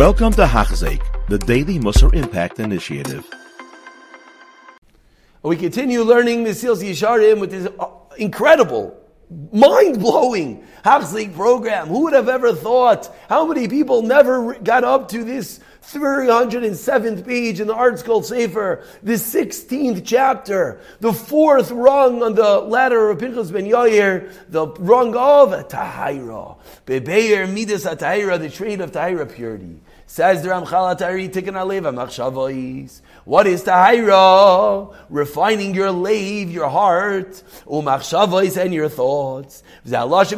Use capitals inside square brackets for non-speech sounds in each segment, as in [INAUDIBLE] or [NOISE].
Welcome to Hachzeik, the Daily Musar Impact Initiative. We continue learning Mesilas Yesharim with this uh, incredible, mind-blowing Hachzeik program. Who would have ever thought? How many people never got up to this 307th page in the ArtScroll Sefer, the 16th chapter, the fourth rung on the ladder of Pinchas ben Yair, the rung of Tahira. Bebeir Midas Tahira, the trait of Tahira purity. Says the Ramchal Atari Tikkun Aleva Machshavos. What is Tahira? Refining your lave, your heart, umachshavos and your thoughts. We find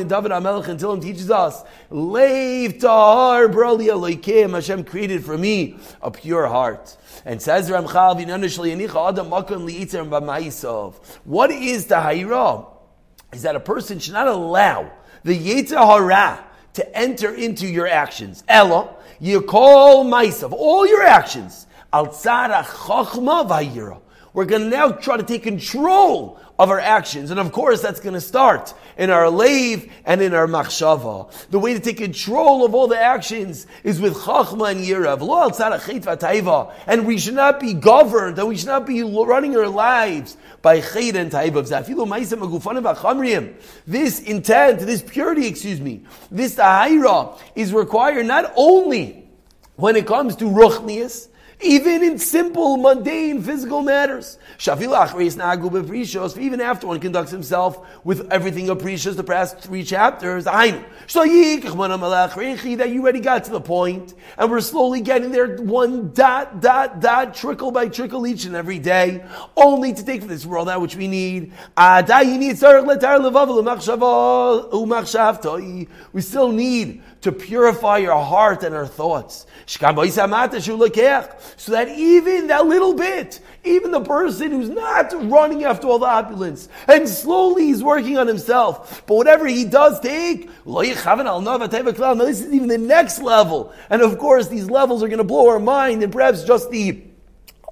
in David HaMelech until him teaches us, Lave tahar brali aloikim, Hashem created for me a pure heart. And says Ramchal, What is Tahira? Is that a person should not allow the Yetzer Hara to enter into your actions. Ella, you call mice of all your actions. Al chachma vayira. We're going to now try to take control of our actions. And of course, that's going to start in our lave and in our machshava. The way to take control of all the actions is with chachma and yirav. And we should not be governed, and we should not be running our lives by chet and taivav. This intent, this purity, excuse me, this tahira is required not only when it comes to ruchnias, even in simple, mundane, physical matters. Even after one conducts himself with everything apprecious the past three chapters, that you already got to the point, and we're slowly getting there one dot, dot, dot, trickle by trickle each and every day, only to take from this world that which we need. We still need to purify our heart and our thoughts. So that even that little bit, even the person who's not running after all the opulence, and slowly he's working on himself, but whatever he does take, now this is even the next level. And of course, these levels are going to blow our mind, and perhaps just the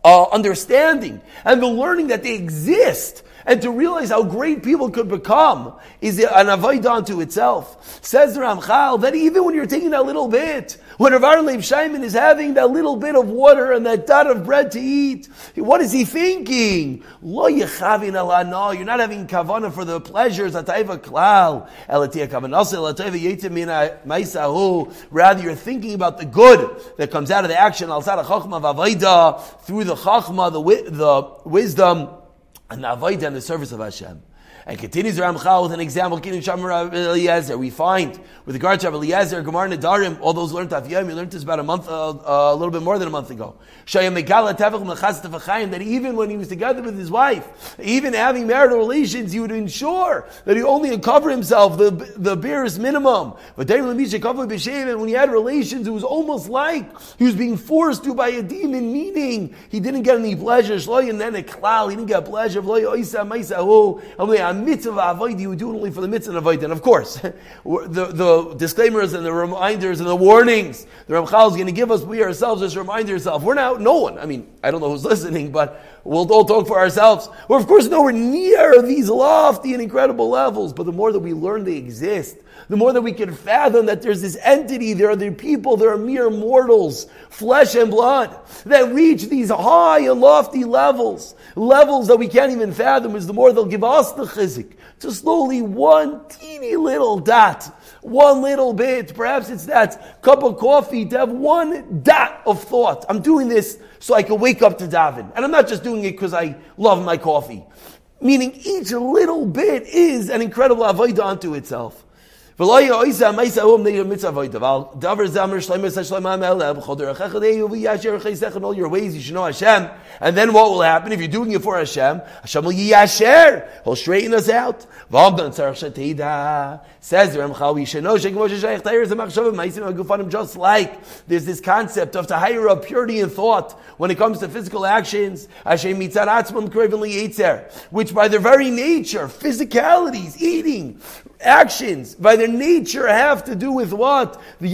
uh, understanding and the learning that they exist and to realize how great people could become is an avoid unto itself. Says the Ramchal that even when you're taking that little bit, when Rav Leib Shimon is having that little bit of water and that dot of bread to eat, what is he thinking? Lo yechavin no, you're not having kavana for the pleasures, atayva klal, elatia kavanasa, elatayva yetim maisahu. Rather, you're thinking about the good that comes out of the action, al chachma v'avayda, through the chachma, the, the wisdom, and the avodah and the service of Hashem. And continues Ramchal with an example. Eliezer. We find with regard to Eliezer, Gemara Nedarim, all those learned Afiyam, we learned this about a month, uh, a little bit more than a month ago. That even when he was together with his wife, even having marital relations, he would ensure that he only uncover himself the the barest minimum. But And when he had relations, it was almost like he was being forced to by a demon, meaning he didn't get any pleasure. And then a klal, he didn't get pleasure mitzvah avoid, you do it only for the mitzvah avoid. And of course, [LAUGHS] the, the disclaimers and the reminders and the warnings the Ramchal is going to give us, we ourselves just remind yourself, we're now no one. I mean, I don't know who's [LAUGHS] listening, but we'll all talk for ourselves. We're of course nowhere near these lofty and incredible levels, but the more that we learn they exist, the more that we can fathom that there's this entity, there are the people, there are mere mortals, flesh and blood, that reach these high and lofty levels, levels that we can't even fathom, is the more they'll give us the chizik, to slowly one teeny little dot, one little bit, perhaps it's that cup of coffee, to have one dot of thought. I'm doing this so I can wake up to daven. And I'm not just doing it because I love my coffee. Meaning each little bit is an incredible avodah unto itself. All your ways you should know Hashem. And then what will happen if you're doing it for Hashem? Hashem will yasher. He'll straighten us out. Says Ramchal, we should know just like there's this concept of tahira, purity in thought when it comes to physical actions, which by their very nature, physicalities, eating, actions, by their nature have to do with what? The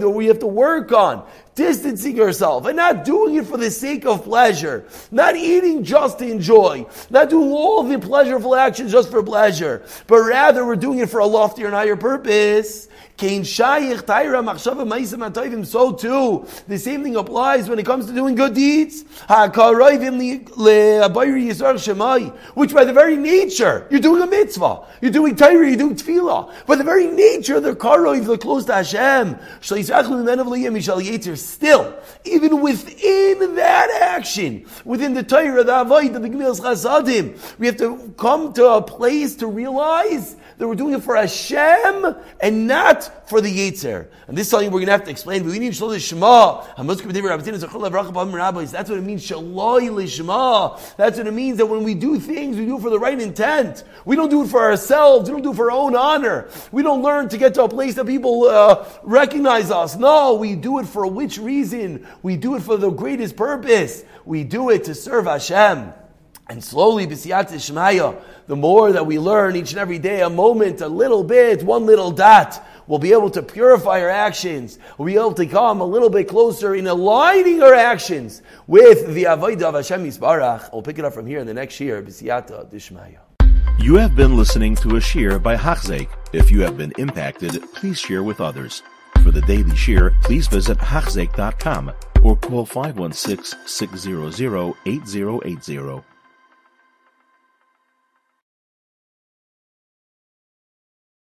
that we have to work on distancing yourself and not doing it for the sake of pleasure, not eating just to enjoy, not doing all the pleasureful actions just for pleasure, but rather we're doing it for a loftier and higher purpose. So too, the same thing applies when it comes to doing good deeds. Which by the very nature, you're doing a mitzvah. You're doing taira, you're doing tefillah. By the very nature of the karoiv, they're close to Hashem. Still, even within that action, within the taira, the avoid, the gemilas chasadim, we have to come to a place to realize that we're doing it for Hashem and not for the Yetzer. And this is something we're going to have to explain. We need Shalom Shema. That's what it means. That's what it means that when we do things, we do it for the right intent. We don't do it for ourselves. We don't do it for our own honor. We don't learn to get to a place that people uh, recognize us. No, we do it for which reason? We do it for the greatest purpose. We do it to serve Hashem. And slowly, b'siyat Shemaya, the more that we learn each and every day, a moment, a little bit, one little dot, we'll be able to purify our actions. We'll be able to come a little bit closer in aligning our actions with the Avodah of Hashem Yisbarach. We'll pick it up from here in the next year, b'siyata Dishmaya. You have been listening to a shiur by Hachzeik. If you have been impacted, please share with others. For the daily shiur, please visit Hachzeik.com or call 516 600 8080.